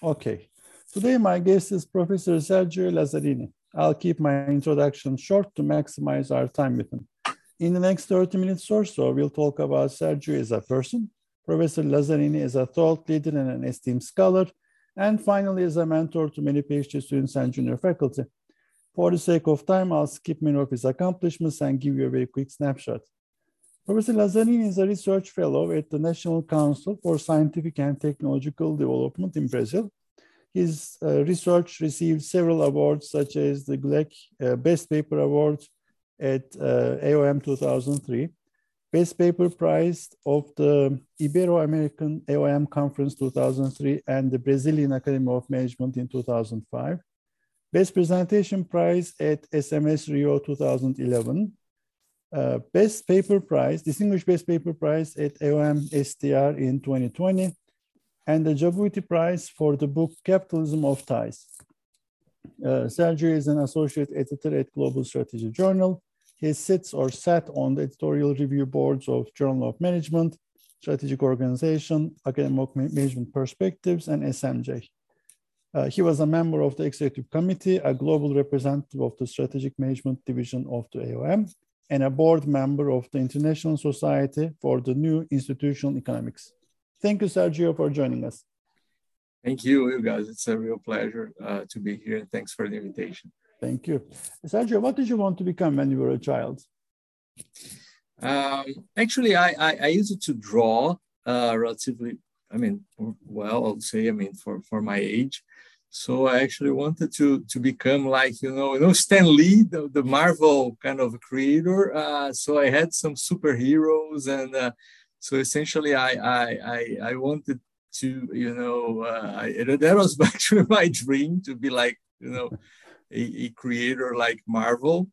Okay. Today, my guest is Professor Sergio Lazzarini. I'll keep my introduction short to maximize our time with him. In the next 30 minutes or so, we'll talk about Sergio as a person, Professor Lazzarini as a thought leader and an esteemed scholar, and finally as a mentor to many PhD students and junior faculty. For the sake of time, I'll skip many of his accomplishments and give you a very quick snapshot. Professor Lazzarini is a research fellow at the National Council for Scientific and Technological Development in Brazil. His uh, research received several awards, such as the GLEC uh, Best Paper Award, at uh, AOM 2003, Best Paper Prize of the Ibero-American AOM Conference 2003 and the Brazilian Academy of Management in 2005, Best Presentation Prize at SMS Rio 2011, uh, Best Paper Prize, Distinguished Best Paper Prize at AOM STR in 2020, and the Jabuti Prize for the book Capitalism of Ties. Uh, Sergio is an associate editor at Global Strategy Journal he sits or sat on the editorial review boards of Journal of Management, Strategic Organization, Academic Management Perspectives, and SMJ. Uh, he was a member of the executive committee, a global representative of the strategic management division of the AOM, and a board member of the International Society for the New Institutional Economics. Thank you, Sergio, for joining us. Thank you, you guys. It's a real pleasure uh, to be here. Thanks for the invitation. Thank you. Sergio, what did you want to become when you were a child? Um, actually, I, I, I, used to draw uh, relatively, I mean, well, I'll say, I mean, for, for my age. So I actually wanted to to become like you know you know Stan Lee, the, the Marvel kind of creator. Uh, so I had some superheroes, and uh, so essentially I, I I I wanted to you know uh, I, that was actually my dream to be like you know a, a creator like Marvel.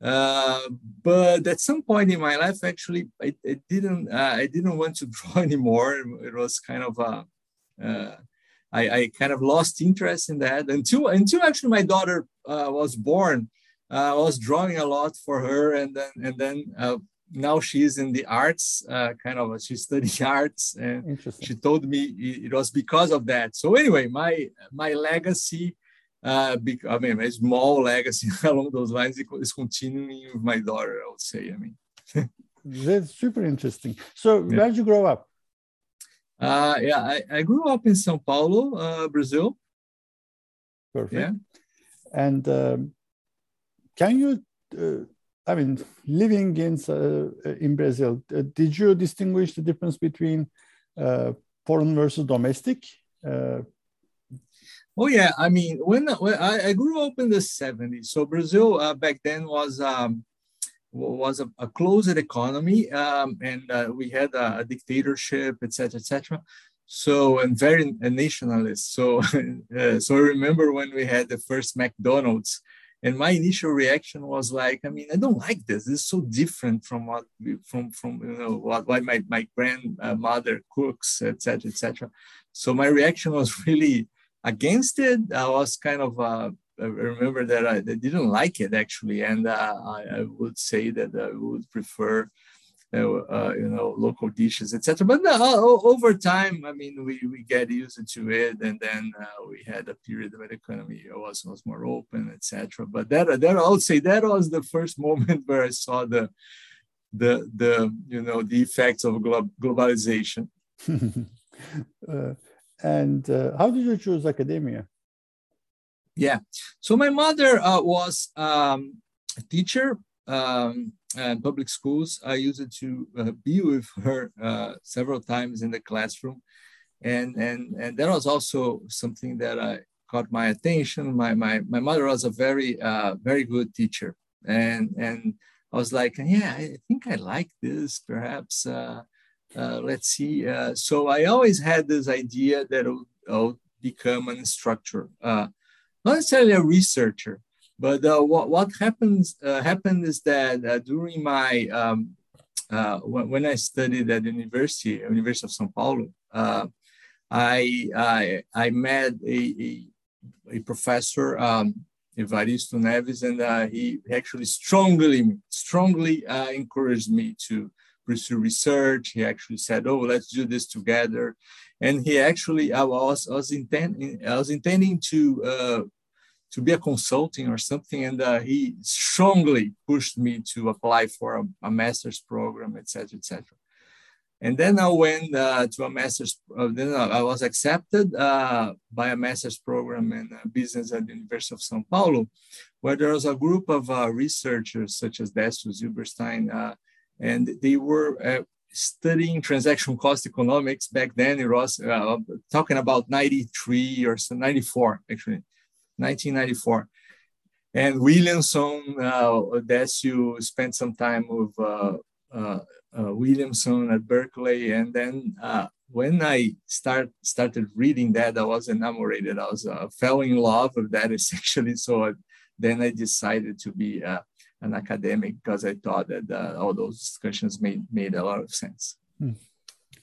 Uh, but at some point in my life, actually, I, I didn't uh, I didn't want to draw anymore. It was kind of a uh, I, I kind of lost interest in that until until actually my daughter uh, was born. Uh, I was drawing a lot for her, and then and then uh, now she's in the arts, uh, kind of she studied arts, and she told me it was because of that. So anyway, my my legacy uh, I mean, a small legacy along those lines is continuing with my daughter, I would say. I mean, that's super interesting. So, yeah. where did you grow up? Uh, yeah, I, I grew up in Sao Paulo, uh, Brazil. Perfect. Yeah. And um, can you, uh, I mean, living in uh, in Brazil, uh, did you distinguish the difference between uh, foreign versus domestic? Uh, Oh yeah, I mean, when, when I, I, grew up in the '70s, so Brazil uh, back then was um, was a, a closed economy, um, and uh, we had a, a dictatorship, etc., etc. So and very nationalist. So uh, so I remember when we had the first McDonald's, and my initial reaction was like, I mean, I don't like this. This is so different from what from from you know what, what my my grandmother cooks, etc., etc. So my reaction was really against it. I was kind of uh, I remember that I, I, didn't like it actually, and uh, I, I, would say that I would prefer. Uh, uh you know, local dishes, etc. But uh, over time, I mean, we, we get used to it, and then uh, we had a period where the economy was was more open, etc. But that that I would say that was the first moment where I saw the the the you know the effects of glo- globalization. uh, and uh, how did you choose academia? Yeah, so my mother uh, was um, a teacher um, and public schools. I used to uh, be with her uh, several times in the classroom, and and and that was also something that I caught my attention. My my my mother was a very uh, very good teacher, and and I was like, yeah, I think I like this. Perhaps uh, uh, let's see. Uh, so I always had this idea that I'll, I'll become an instructor, uh, not necessarily a researcher. But uh, what what happens uh, happened is that during my um, when, when, I studied at the university, University of São Paulo, I, I, I met a, a, a professor, um, Evaristo Neves, and uh, he actually strongly, strongly uh, encouraged me to pursue research. He actually said, "Oh, let's do this together." and he actually I was I was intending I was intending to uh, to be a consulting or something, and uh, he strongly pushed me to apply for a, a master's program, etc., etc. And then I went uh, to a master's. Uh, then I was accepted uh, by a master's program in uh, business at the University of São Paulo, where there was a group of uh, researchers such as Décio Zylbersztajn, uh, and they were studying transaction cost economics back then. It was talking about 93 or so, 94 actually, 1994. And Williamson, uh, Décio spent some time with uh, Williamson at Berkeley. And then uh, when I start started reading that, I was enamored. I was uh, fell in love with that essentially. So then I decided to be uh, an academic because I thought that uh, all those discussions made made a lot of sense. Hmm.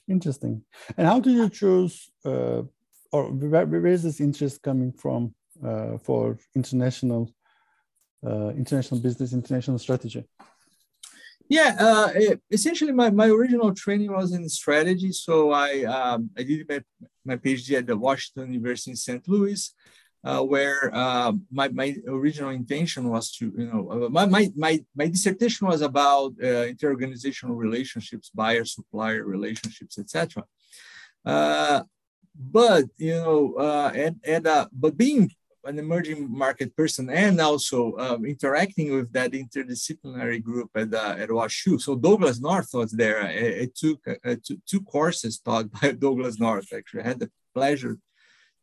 Interesting. And how do you choose, uh, or where, where is this interest coming from for international international business, international strategy? Yeah, uh, essentially, my, my original training was in strategy. So I um, I did my, my PhD at the Washington University in St. Louis, uh, where uh, my, my original intention was to, you know, uh, my, my, my, my dissertation was about uh, interorganizational relationships, buyer supplier relationships, etc. Uh, but you know, and and but being an emerging market person and also um, interacting with that interdisciplinary group at, uh, at WashU. So Douglass North was there. I, I took uh, two courses taught by Douglass North. Actually, I had the pleasure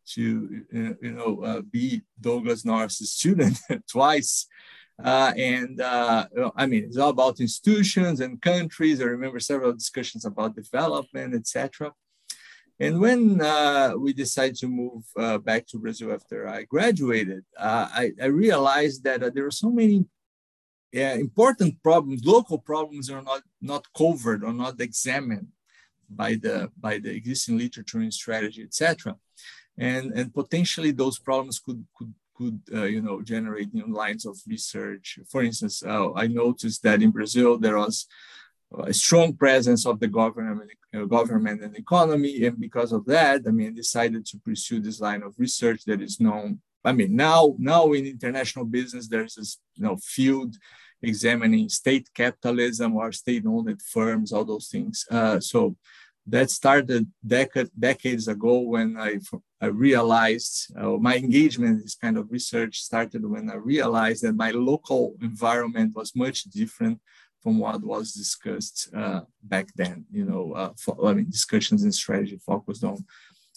to you know uh, be Douglass North's student twice. Uh, and uh, I mean, it's all about institutions and countries. I remember several discussions about development, etc. And when uh, we decided to move uh, back to Brazil after I graduated, uh, I, I, realized that uh, there are so many important problems, local problems are not, not covered or not examined by the, by the existing literature and strategy, etc. And, and potentially those problems could, could, could uh, you know, generate new lines of research. For instance, uh, I noticed that in Brazil, there was a strong presence of the government, uh, government and economy. And because of that, I mean, decided to pursue this line of research that is known. I mean, now, now in international business, there's this you know, field examining state capitalism or state-owned firms, all those things. Uh, so that started decade, decades ago when I, I realized uh, my engagement in this kind of research started when I realized that my local environment was much different from what was discussed uh, back then. You know, uh, for, I mean, discussions and strategy focused on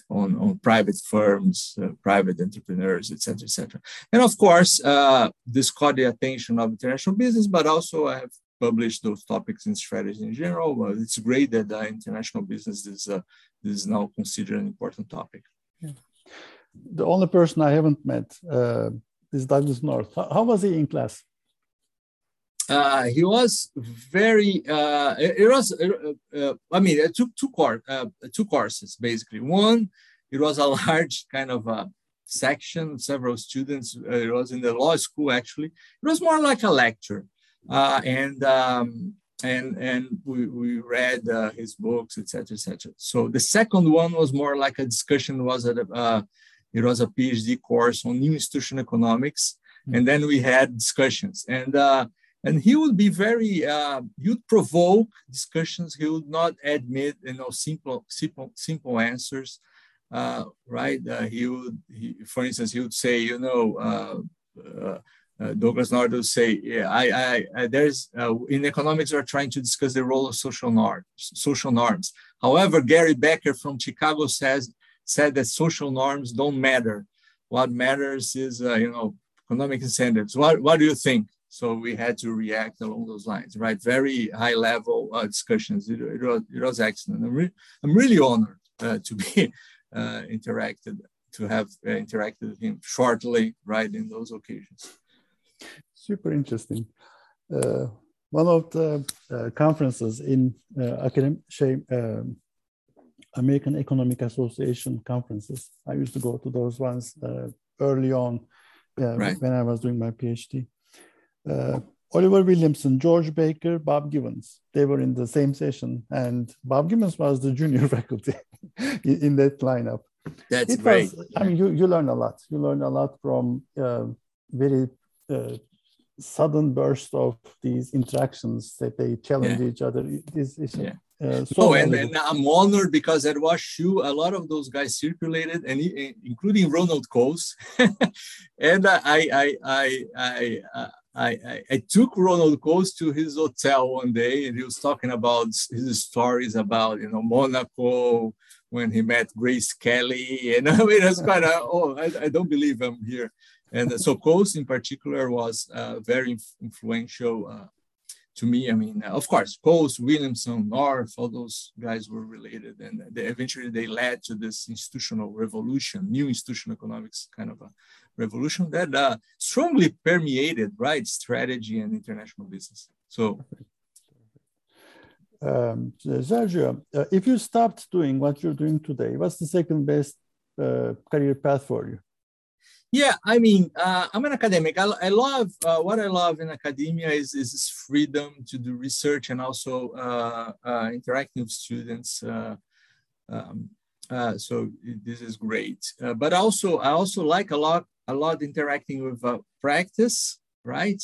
on, on private firms, uh, private entrepreneurs, etc., etc. And of course, uh, this caught the attention of international business, but also I have published those topics in strategy in general. it's great that uh, international business is, uh, is now considered an important topic. Yeah. The only person I haven't met is Douglass North. How was he in class? Uh, he was very uh, it, was uh, uh i mean it took two course uh, two courses basically. One it was a large kind of a section several students uh, it was in the law school actually. It was more like a lecture. And um, and and we, we read his books etc etc so the second one was more like a discussion was at a, it was a phd course on new institutional economics. And then we had discussions. And and he would be very uh, he would provoke discussions he would not admit you know simple simple simple answers uh, right uh, he would he, for instance he would say you know uh, uh, uh, Douglass North would say, yeah, I, I, I there's in economics we're trying to discuss the role of social norms, social norms. However, Gary Becker from Chicago says said that social norms don't matter. What matters is you know economic incentives. What what do you think? So we had to react along those lines, right? Very high level uh, discussions. It, it, was, it was excellent. I'm, re I'm really honored uh, to be uh, interacted, to have uh, interacted with him shortly, right, in those occasions. Super interesting. Uh, one of the uh, conferences in academic um, American Economic Association conferences. I used to go to those ones early on right. when I was doing my PhD uh, Oliver Williamson, George Baker, Bob Gibbons. They were in the same session, and Bob Gibbons was the junior faculty. in that lineup. That's it great. Was, I mean, you, you learn a lot. You learn a lot from uh, very uh, sudden burst of these interactions that they challenge yeah. each other. It's, it's yeah. Uh, so oh, and, and, I'm honored because at WashU, a lot of those guys circulated, and including Ronald Coase. and I, I, I, I, I, I, I, took Ronald Coase to his hotel one day, and he was talking about his stories about you know Monaco when he met Grace Kelly, and I mean it's quite a, oh I, I don't believe I'm here. And so Coase in particular was uh, very influential uh, to me, I mean, of course, Coase, Williamson, North, all those guys were related, and they, eventually they led to this institutional revolution, new institutional economics kind of a revolution that uh, strongly permeated right strategy and international business. So. Um, Sergio, uh, if you stopped doing what you're doing today, what's the second best uh, career path for you? Yeah, I mean, uh, I'm an academic. I, I love uh, what I love in academia is, is this freedom to do research and also uh, uh interacting with students. Uh, um, uh, so this is great. but also, I also like a lot, a lot interacting with uh, practice, right?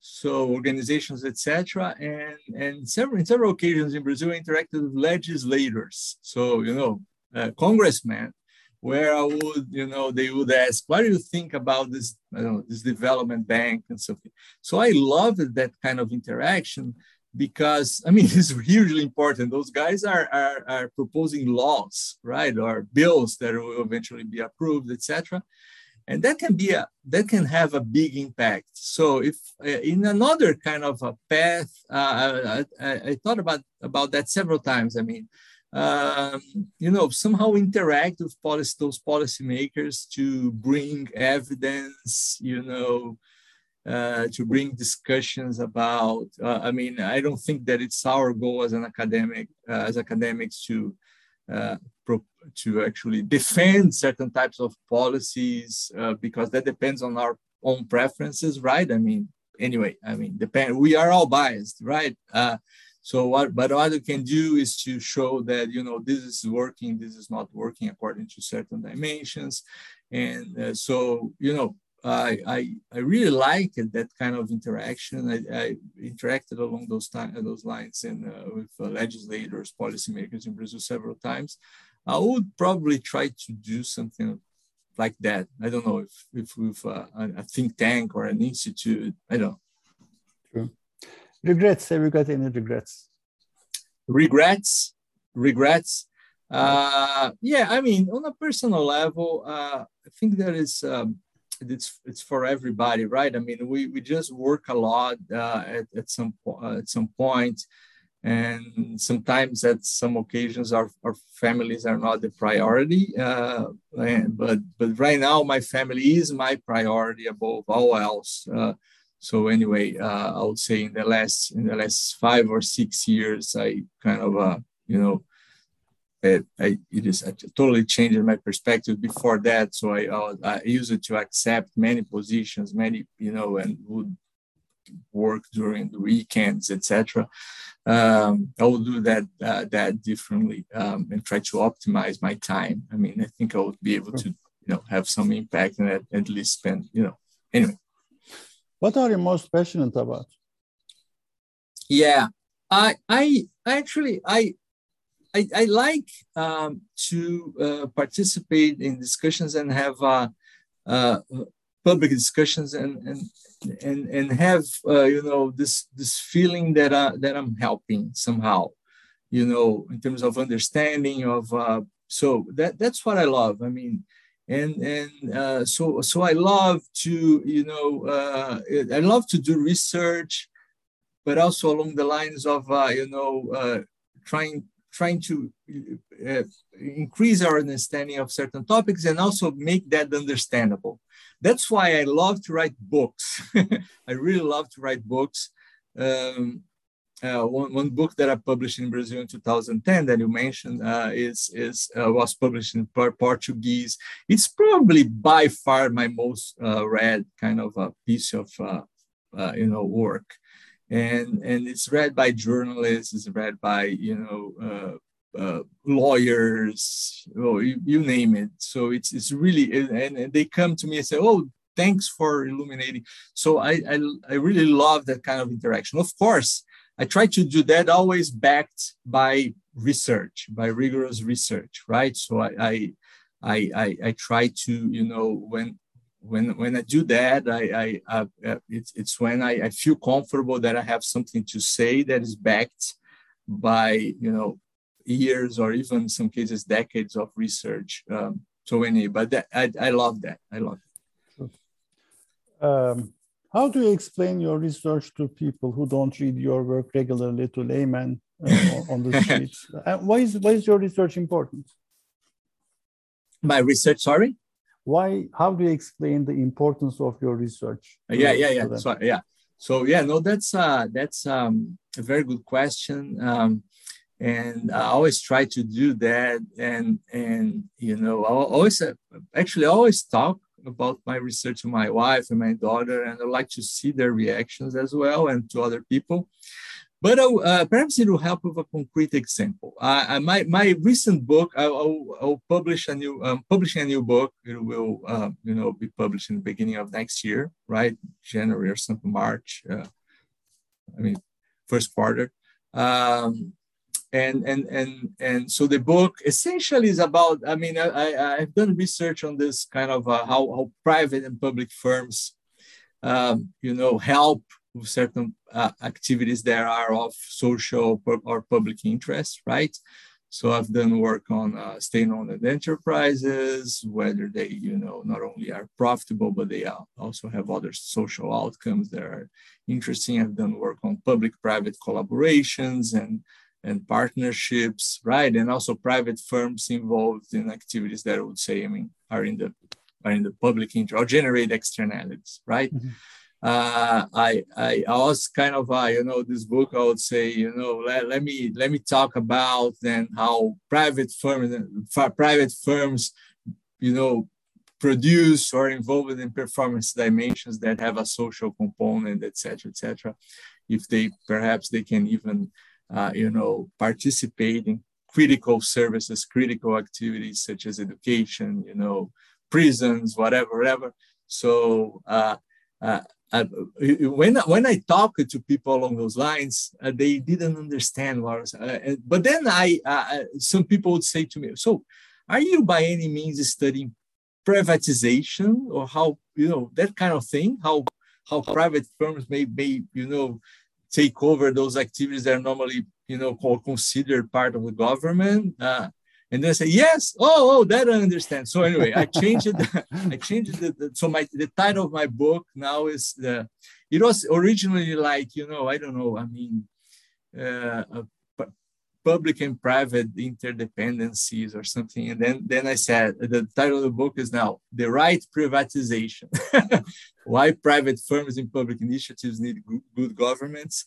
So organizations, etc. And and several in several occasions in Brazil, I interacted with legislators. So you know, uh, congressmen where I would, you know, they would ask, what do you think about this, know, this development bank and something. So I loved that kind of interaction because I mean it's hugely important. Those guys are, are, are proposing laws, right, or bills that will eventually be approved, etc. And that can be a that can have a big impact. So if uh, in another kind of a path, uh, I, I, I, thought about about that several times. I mean, um, you know, somehow interact with policy, those policymakers to bring evidence, you know, uh, to bring discussions about. Uh, I mean, I don't think that it's our goal as an academic, uh, as academics, to uh, to actually defend certain types of policies uh, because that depends on our own preferences, right? I mean, anyway, I mean, depend. We are all biased, right? Uh, so what, but what you can do is to show that, you know, this is working, this is not working according to certain dimensions. And uh, so, you know, I, I, I really liked that kind of interaction. I, I interacted along those time, those lines and uh, with uh, legislators, policymakers in Brazil several times. I would probably try to do something like that. I don't know if, if with uh, a think tank or an institute, I don't know. True. Regrets? Have you got any regrets? Regrets? Regrets? Uh, yeah, I mean, on a personal level, uh, I think that is um, it's it's for everybody, right? I mean, we, we just work a lot uh, at, at some uh, at some point, and sometimes at some occasions our, our families are not the priority. Uh, but but right now, my family is my priority above all else. Uh, so anyway, uh, I would say in the last in the last five or six years, I kind of uh, you know, it, I, it is I totally changed my perspective. Before that, so I, I used it to accept many positions, many you know, and would work during the weekends, etc. Um, I will do that uh, that differently um, and try to optimize my time. I mean, I think I would be able to you know have some impact and at, at least spend you know anyway. What are you most passionate about? Yeah, I I actually I I, I like um, to uh, participate in discussions and have uh, uh, public discussions and and and, and have uh, you know this this feeling that I, that I'm helping somehow, you know, in terms of understanding of uh, so that that's what I love. I mean, and and uh, so so I love to you know uh, I love to do research, but also along the lines of uh, you know uh, trying trying to uh, increase our understanding of certain topics and also make that understandable. That's why I love to write books. I really love to write books. Um, uh, one, one book that I published in Brazil in 2010 that you mentioned uh, is, is uh, was published in Portuguese. It's probably by far my most uh, read kind of a piece of uh, uh, you know work, and and it's read by journalists, it's read by you know uh, lawyers, or you, you, name it. So it's it's really and, and, they come to me and say, "Oh, thanks for illuminating." So I, I I really love that kind of interaction. Of course, I try to do that always backed by research, by rigorous research, right? So I I I I, I try to you know when when when I do that, I, I, I it's it's when I, I feel comfortable that I have something to say that is backed by you know years or even some cases decades of research. Um, so anyway, but that, I I love that. I love it. Um, how do you explain your research to people who don't read your work regularly, to laymen uh, on the streets? Uh, why is why is your research important? My research, sorry why how do you explain the importance of your research yeah yeah yeah so yeah so yeah no that's uh that's um a very good question um and i always try to do that and and you know i always uh, actually I always talk about my research to my wife and my daughter and i like to see their reactions as well and to other people but uh, perhaps it will help with a concrete example. Uh, my, my recent book, I'll, I'll, I'll publish a new um, publishing a new book. It will uh, you know be published in the beginning of next year, right? January or something, March. Uh, I mean, first quarter. Um, and and and and so the book essentially is about. I mean, I, I have done research on this kind of uh, how how private and public firms, um, you know, help with certain uh, activities that are of social or public interest, right? So I've done work on uh, state-owned enterprises, whether they, you know, not only are profitable, but they also have other social outcomes that are interesting. I've done work on public-private collaborations and and partnerships, right? And also private firms involved in activities that I would say, I mean, are in the are in the public interest or generate externalities, right? Mm-hmm uh, I, I was kind of, uh, you know, this book, I would say, you know, let, let me let me talk about then how private firms, private firms, you know, produce or involved in performance dimensions that have a social component, et cetera, et cetera. If they perhaps they can even, uh, you know, participate in critical services, critical activities such as education, you know, prisons, whatever, whatever. So uh, uh, uh, when when I talked to people along those lines, uh, they didn't understand what. I was, but then I, some people would say to me, "So, are you by any means studying privatization or how you know that kind of thing? How how private firms may may you know take over those activities that are normally you know considered part of the government?" Uh, and then I say, yes, oh, oh, that I understand. So anyway, I changed it. I changed the, so my the title of my book now is the. It was originally like you know I don't know I mean, uh, public and private interdependencies or something. And then then I said the title of the book is now the right privatization. Why private firms and public initiatives need good, governments,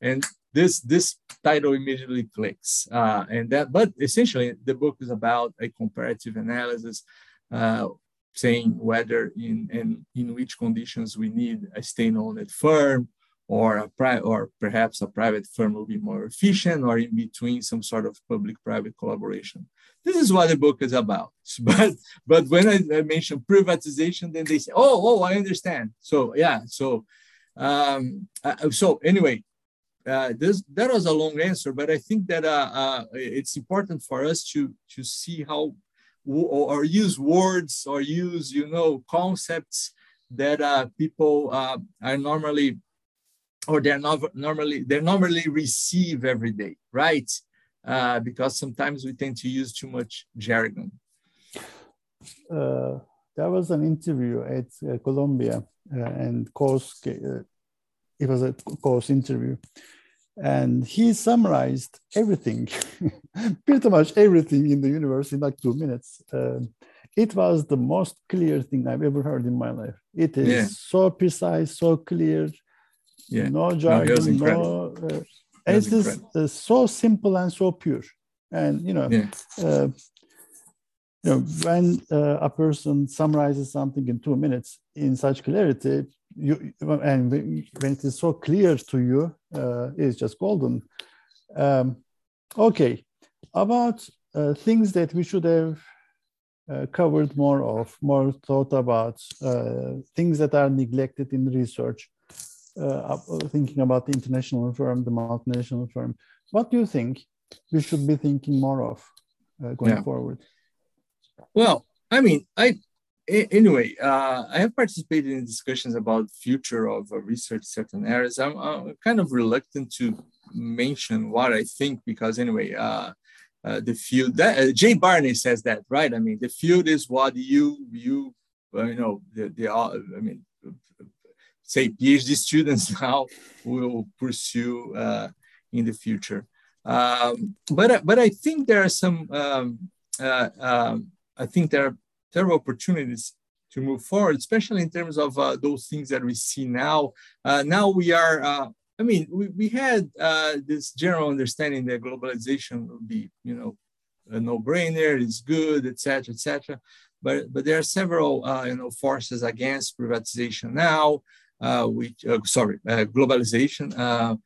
and this this title immediately clicks uh, and that but essentially the book is about a comparative analysis uh, saying whether in, in in which conditions we need a state-owned firm or a pri- or perhaps a private firm will be more efficient or in between some sort of public-private collaboration. This is what the book is about. But but when i, I mention privatization then they say oh oh i understand. So yeah so um, uh, so anyway uh, this that was a long answer, but I think that uh, uh, it's important for us to to see how or use words or use you know concepts that uh, people uh, are normally or they're not normally they normally receive every day, right? Uh, because sometimes we tend to use too much jargon. there was an interview at Columbia, and course it was a course interview and he summarized everything pretty much everything in the universe in like two minutes uh, it was the most clear thing i've ever heard in my life it is yeah. so precise so clear yeah. no jargon no, no uh, it is uh, so simple and so pure and you know yeah. Uh, you know when uh, a person summarizes something in two minutes in such clarity you and when it is so clear to you, uh, it's just golden. Um, okay, about uh, things that we should have uh, covered more of, more thought about, uh, things that are neglected in research, uh, thinking about the international firm, the multinational firm. What do you think we should be thinking more of uh, going yeah. forward? Well, I mean, I anyway, uh, I have participated in discussions about future of uh, research certain areas. I'm, I'm, kind of reluctant to mention what I think because anyway, uh, uh the field that uh, Jay Barney says that right. I mean, the field is what you you uh, you know the the I mean say PhD students now will pursue in the future. Um, but but I think there are some. Um, um, I think there are several opportunities to move forward, especially in terms of uh, those things that we see now. Uh, now we are, uh, I mean, we, we had uh, this general understanding that globalization would be, you know, a no-brainer, it's good, etc., etc. But but there are several, uh, you know, forces against privatization now, uh, which sorry, globalization.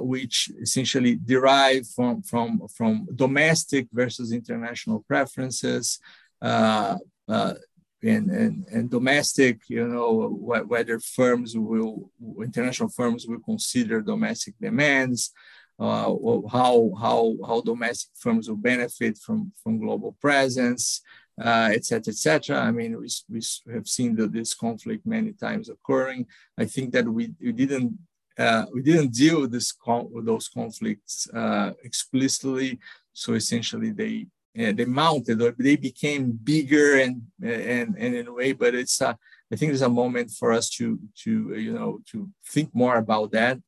which essentially derive from, from, from domestic versus international preferences, uh, uh, and, and, and domestic, you know, whether firms will, international firms will consider domestic demands, uh, how, how, how domestic firms will benefit from, from global presence, uh, et cetera, et. I mean, we, we have seen the, this conflict many times occurring. I think that we, we didn't uh, we didn't deal with, con- with those conflicts uh, explicitly. So essentially, they uh, they mounted or they became bigger and and and in a way but it's uh, i think there's a moment for us to to you know to think more about that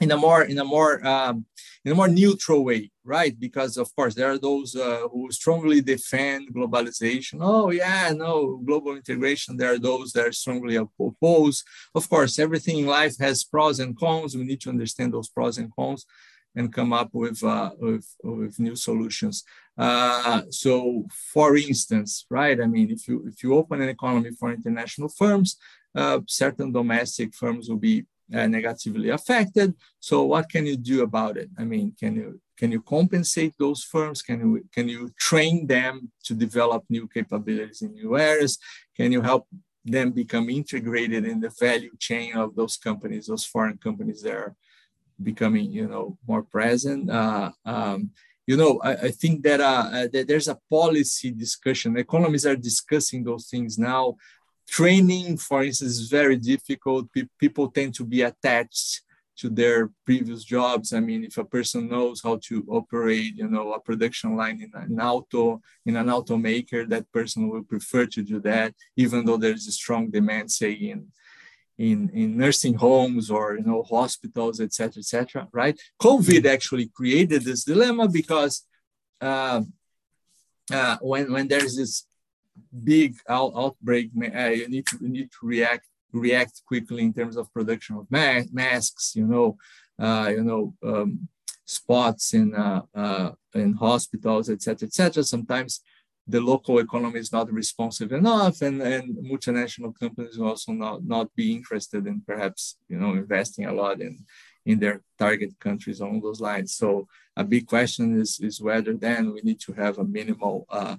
in a more in a more um, in a more neutral way right because of course there are those uh, who strongly defend globalization oh yeah no global integration there are those that are strongly opposed of course everything in life has pros and cons we need to understand those pros and cons and come up with, uh, with, with, new solutions. Uh, so, for instance, right? I mean, if you if you open an economy for international firms, uh, certain domestic firms will be uh, negatively affected. So, what can you do about it? I mean, can you can you compensate those firms? Can you can you train them to develop new capabilities in new areas? Can you help them become integrated in the value chain of those companies, those foreign companies that are becoming you know more present uh, um, you know i, I think that, uh, uh, that there's a policy discussion economists are discussing those things now training for instance is very difficult Pe- people tend to be attached to their previous jobs i mean if a person knows how to operate you know a production line in an auto in an automaker that person will prefer to do that even though there's a strong demand say in in, in nursing homes or you know hospitals, etc., etc. right? COVID actually created this dilemma because uh, uh, when when there's this big out, outbreak, uh, you need to you need to react react quickly in terms of production of ma masks. You know, uh, you know. Um, spots in uh, uh, in hospitals, etc., etc. Sometimes the local economy is not responsive enough and, and multinational companies will also not, not be interested in perhaps you know investing a lot in in their target countries along those lines so a big question is is whether then we need to have a minimal uh,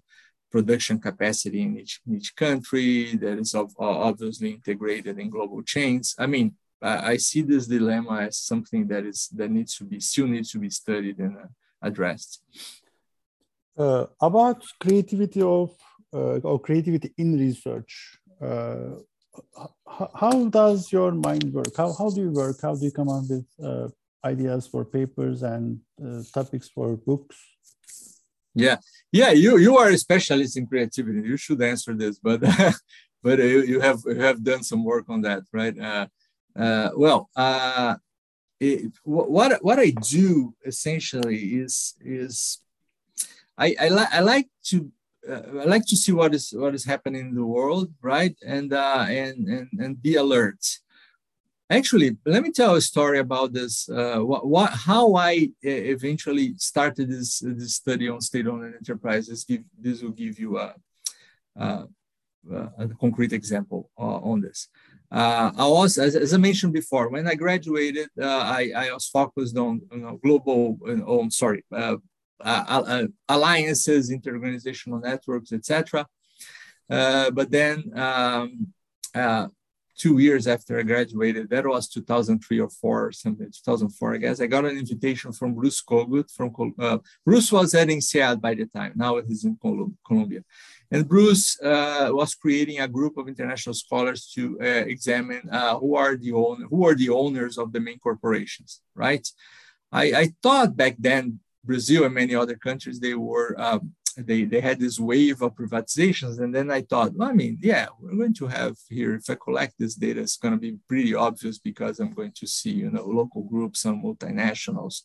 production capacity in each, in each country that is of, obviously integrated in global chains i mean I, I see this dilemma as something that is that needs to be still needs to be studied and uh, addressed uh, about creativity of uh, or creativity in research. Uh, how does your mind work? How, how do you work? How do you come up with uh, ideas for papers and uh, topics for books? Yeah, yeah, you you are a specialist in creativity. You should answer this, but but you, you have you have done some work on that, right? Uh, well, it, what what I do essentially is is I I, li- I like to uh, I like to see what is what is happening in the world, right? And uh, and and and be alert. Actually, let me tell a story about this. Uh, how I eventually started this this study on state-owned enterprises. This will give you a, a, a concrete example uh, on this. Uh, I was, as, as, I mentioned before, when I graduated, uh, I, I was focused on you know, global, on sorry, uh, uh, alliances, interorganizational networks, etc. but then um, two years after I graduated, that was 2003 or four, something 2004, I guess. I got an invitation from Bruce Kogut from uh, Bruce was at INSEAD by the time. Now he's in Columbia. and Bruce uh, was creating a group of international scholars to uh, examine uh, who are the owner, who are the owners of the main corporations, right? I, I thought back then Brazil and many other countries they were um, they, they had this wave of privatizations. And then I thought, well, I mean, yeah, we're going to have here, if I collect this data, it's going to be pretty obvious because I'm going to see, you know, local groups and multinationals.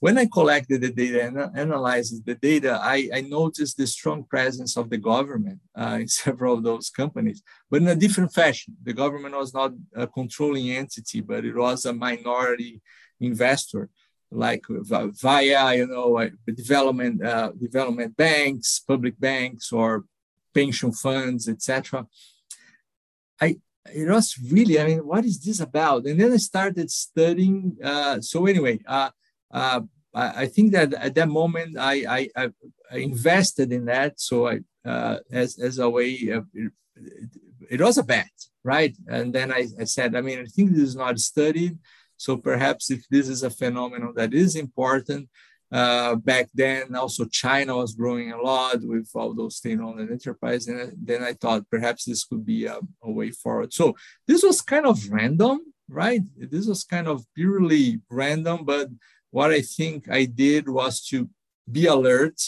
When I collected the data and analyzed the data, I, I noticed the strong presence of the government uh, in several of those companies, but in a different fashion. The government was not a controlling entity, but it was a minority investor like via you know development uh, development banks, public banks, or pension funds, etc. I it was really I mean what is this about? And then I started studying. Uh, so anyway, uh, uh I, think that at that moment I, I, I invested in that. So I uh, as as a way of, it, it was a bet, right? And then I, I said, I mean, I think this is not studied. So perhaps if this is a phenomenon that is important, uh, back then also China was growing a lot with all those state-owned enterprise, and then I thought perhaps this could be a, a, way forward. So this was kind of random, right? This was kind of purely random, but what I think I did was to be alert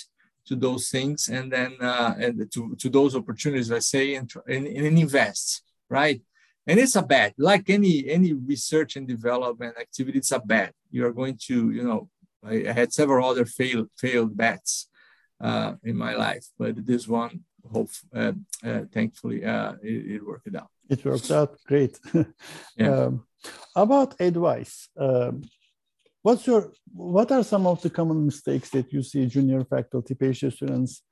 to those things and then uh, and to, to those opportunities, I say, and, and, and invest, right? And it's a bet like any any research and development activity it's a bet you're going to you know i, I had several other failed failed bets uh, in my life but this one hope uh, uh, thankfully uh, it, it, worked out. It worked out great. Yeah. um, about advice um, what's your what are some of the common mistakes that you see junior faculty phd students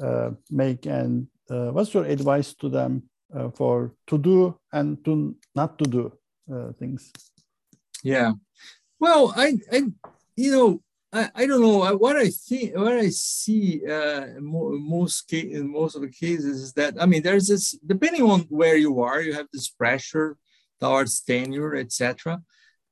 uh, make? And uh, what's your advice to them for to do and to not to do uh, things. Yeah. Well i i you know I, I don't know. What I think what I see uh, most case, in most of the cases is that I mean there's this depending on where you are you have this pressure towards tenure etc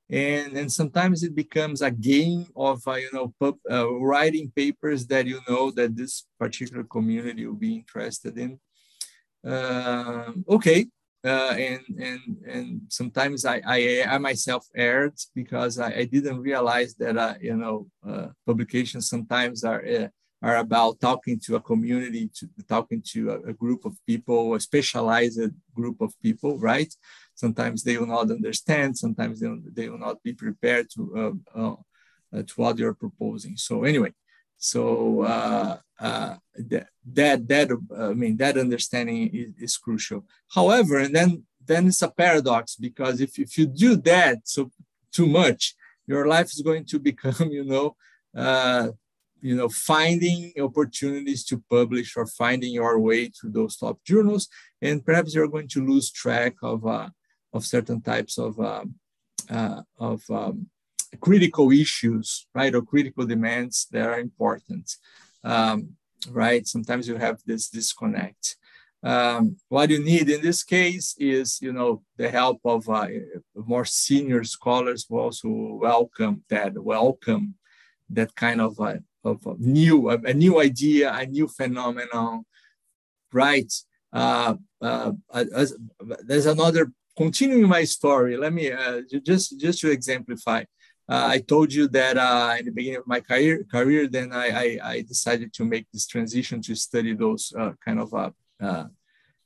and and sometimes it becomes a game of uh, you know pub, uh, writing papers that you know that this particular community will be interested in. uh, okay. Uh, and and and sometimes I, I, I myself erred because I, I didn't realize that uh, you know uh, publications sometimes are uh, are about talking to a community, to talking to a, a, group of people, a specialized group of people, right? Sometimes they will not understand. Sometimes they will, they will not be prepared to uh, uh, to what you're proposing. So anyway, so uh, uh, that that that I mean that understanding is, is, crucial. However, and then then it's a paradox because if if you do that so too much, your life is going to become you know uh, you know finding opportunities to publish or finding your way to those top journals, and perhaps you're going to lose track of uh, of certain types of um, uh, of um, critical issues, right, or critical demands that are important, um, right? Sometimes you have this disconnect. Um, what you need in this case is, you know, the help of uh, more senior scholars who also welcome that, welcome that kind of, uh, of a new, a new idea, a new phenomenon, right? Uh, uh, as, there's another continuing my story. Let me uh, just just to exemplify. Uh, I told you that uh, in the beginning of my career, career then I, I, I decided to make this transition to study those uh, kind of uh, uh,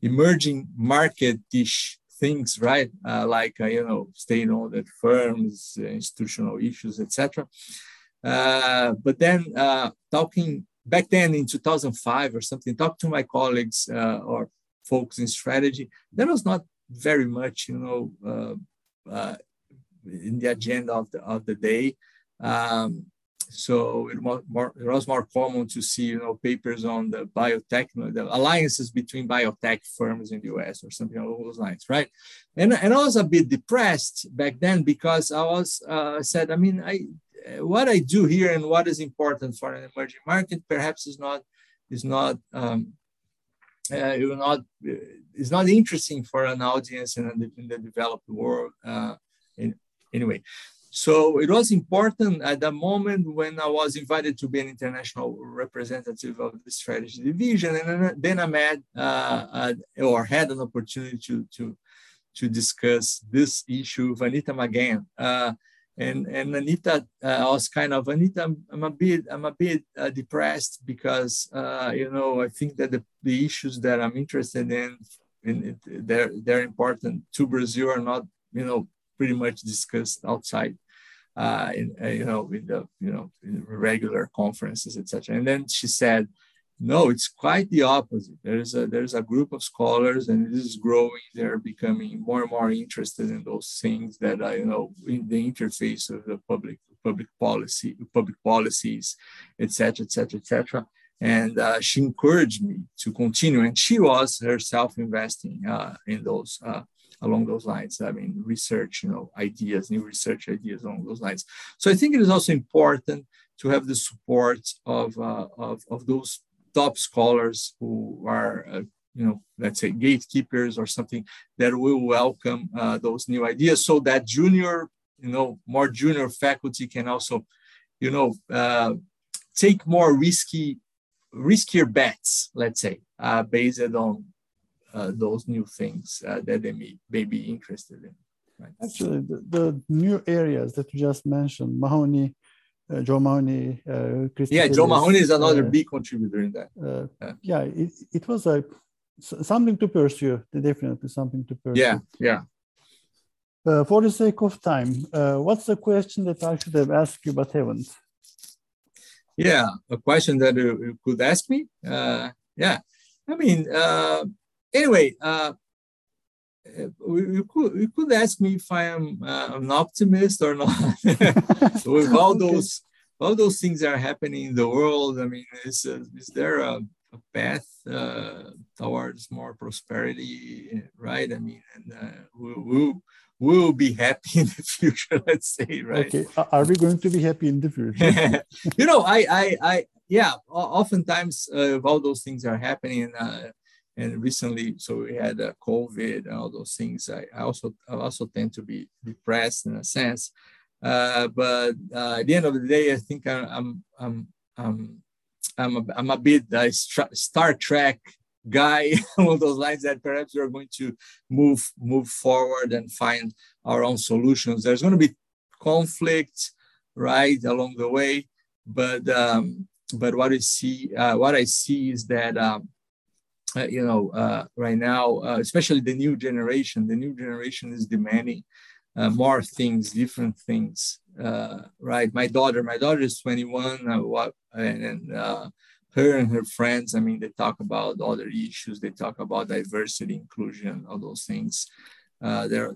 emerging market-ish things, right? Uh, like, you know, state-owned firms, institutional issues, etc. but then talking back then in 2005 or something, talk to my colleagues or folks in strategy, there was not very much, you know, in the agenda of the, of the day. Um, so it was, more, it was more common to see, you know, papers on the biotech, the alliances between biotech firms in the US or something along those lines, right? And, and I was a bit depressed back then because I was uh, said, I mean, I what I do here and what is important for an emerging market perhaps is not is not um, uh, it will not is not interesting for an audience in the, in the developed world. Uh, in, anyway, so it was important at the moment when I was invited to be an international representative of the strategy division, and then I met uh, uh, or had an opportunity to to to discuss this issue with Anita McGahan. Uh, and and Anita uh, was kind of Anita. I'm, I'm a bit I'm a bit uh, depressed because uh, you know I think that the, the issues that I'm interested in, in it, they're they're important to Brazil are not you know pretty much discussed outside. Uh, in uh, you know in the you know regular conferences etc. And then she said, no, it's quite the opposite. There's a there's a group of scholars, and it is growing. They're becoming more and more interested in those things that are, you know, in the interface of the public public policy, public policies, etc., etc., etc. And uh, she encouraged me to continue, and she was herself investing uh, in those uh, along those lines. I mean, research, you know, ideas, new research ideas along those lines. So I think it is also important to have the support of, uh, of, of those top scholars who are, uh, you know, let's say gatekeepers or something that will welcome uh, those new ideas so that junior, you know, more junior faculty can also, you know, uh, take more risky, riskier bets, let's say, uh, based on uh, those new things uh, that they may, may be interested in. Right? Actually, the, the new areas that you just mentioned, Mahoney, uh, Joe Mahoney, uh, Yeah, Joe Mahoney is another uh, big contributor in that. Uh, yeah, it, it was a something to pursue. Definitely something to pursue. Yeah, yeah. Uh, for the sake of time, uh, what's the question that I should have asked you but haven't? Yeah, a question that you could ask me. yeah, I mean, anyway, you could you could ask me if I am uh, an optimist or not. With all okay. those all those things that are happening in the world, I mean, is uh, is there a, a path uh, towards more prosperity, right? I mean, and uh, we will we'll be happy in the future. Let's say, right? Okay, are we going to be happy in the future? you know, I I I yeah. Oftentimes, uh, all those things are happening. Uh, and recently so we had uh, covid and all those things. I, I, also i also tend to be depressed in a sense. Uh, but uh, at the end of the day i think i'm i'm i'm i'm, I'm, a, I'm a bit a star trek guy along those lines that perhaps we're going to move move forward and find our own solutions. There's going to be conflict right along the way. But um, but what I see uh, what I see is that um, uh, you know, uh, right now, uh, especially the new generation, the new generation is demanding uh, more things, different things, uh, right? My daughter, my daughter is 21, uh, and, and her and her friends, I mean, they talk about other issues. They talk about diversity, inclusion, all those things. there are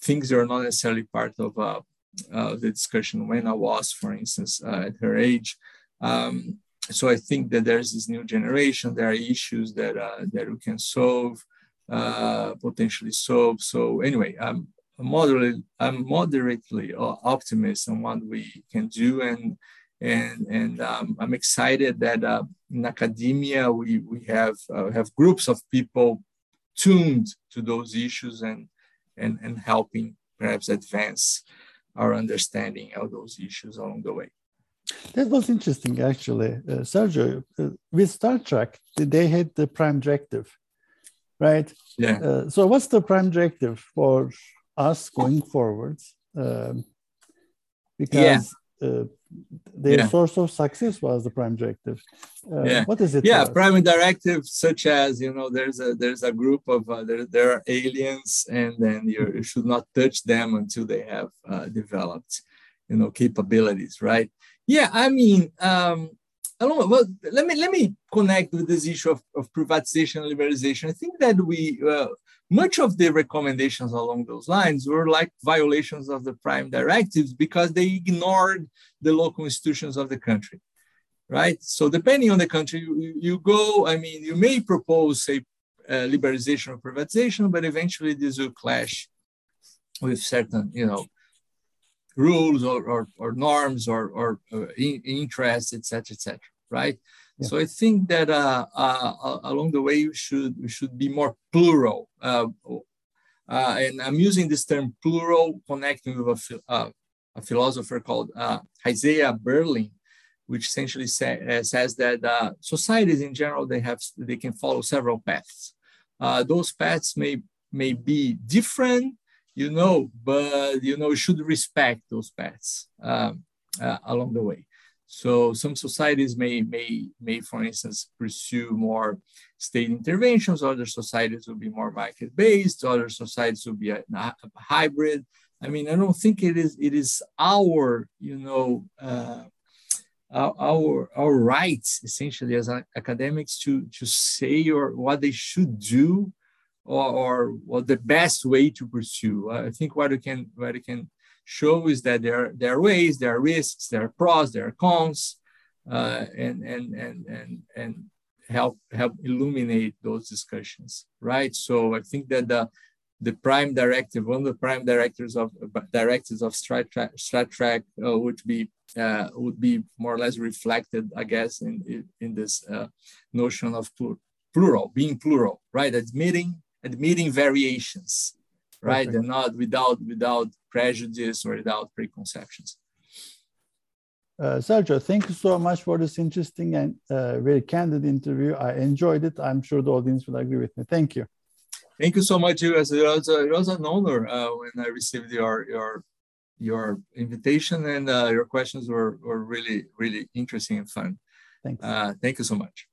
things that are not necessarily part of the discussion when I was, for instance, at her age. Um, so I think that there's this new generation. There are issues that uh, that we can solve, uh, potentially solve. So anyway, I'm moderately I'm moderately optimistic on what we can do, and and and um, I'm excited that uh, in academia we we have uh, have groups of people tuned to those issues and and and helping perhaps advance our understanding of those issues along the way. That was interesting, actually, uh, Sergio. Uh, with Star Trek, they had the prime directive, right? Yeah. Uh, so, what's the prime directive for us going forward? Um, because yeah. Uh, their yeah. source of success was the prime directive. Uh, yeah. What is it? Yeah, prime directive, such as you know, there's a there's a group of uh, there there are aliens, and then you, you should not touch them until they have developed, you know, capabilities, right? Yeah, I mean, um, I don't know. Well, let me let me connect with this issue of, of privatization and liberalization. I think that we uh, much of the recommendations along those lines were like violations of the prime directives because they ignored the local institutions of the country, right? So depending on the country you, you go, I mean, you may propose a uh, liberalization or privatization, but eventually this will clash with certain, you know, rules or, or, or norms or, or uh, in, interests, etc., etc. right? Yeah. So I think that uh, uh, along the way we should we should be more plural. Uh, uh, and I'm using this term plural, connecting with a, uh, a philosopher called Isaiah Berlin, which essentially say, says that societies in general they have they can follow several paths. those paths may may be different, you know, but you know you should respect those paths um, along the way. So some societies may, may, may, for instance, pursue more state interventions. Other societies will be more market-based. Other societies will be a, a, hybrid. I mean, I don't think it is it is our, you know, uh, our, our our rights essentially as academics to to say or what they should do or, or what the best way to pursue. I think what we can what we can show is that there, there are ways, there are risks, there are pros, there are cons, uh, and, and, and, and, and help, help illuminate those discussions, right? So I think that the, the prime directive, one of the prime directors of directives of Star Trek uh, would be uh, would be more or less reflected, I guess, in in this uh, notion of plural, being plural, right? Admitting admitting variations, right? Perfect. And not without without prejudice or without preconceptions. Uh, Sergio, thank you so much for this interesting and uh, very candid interview. I enjoyed it. I'm sure the audience will agree with me. Thank you. Thank you so much. It was, it was, it was an honor uh, when I received your your your invitation and uh, your questions were, were really really interesting and fun. Thanks. Uh, thank you so much.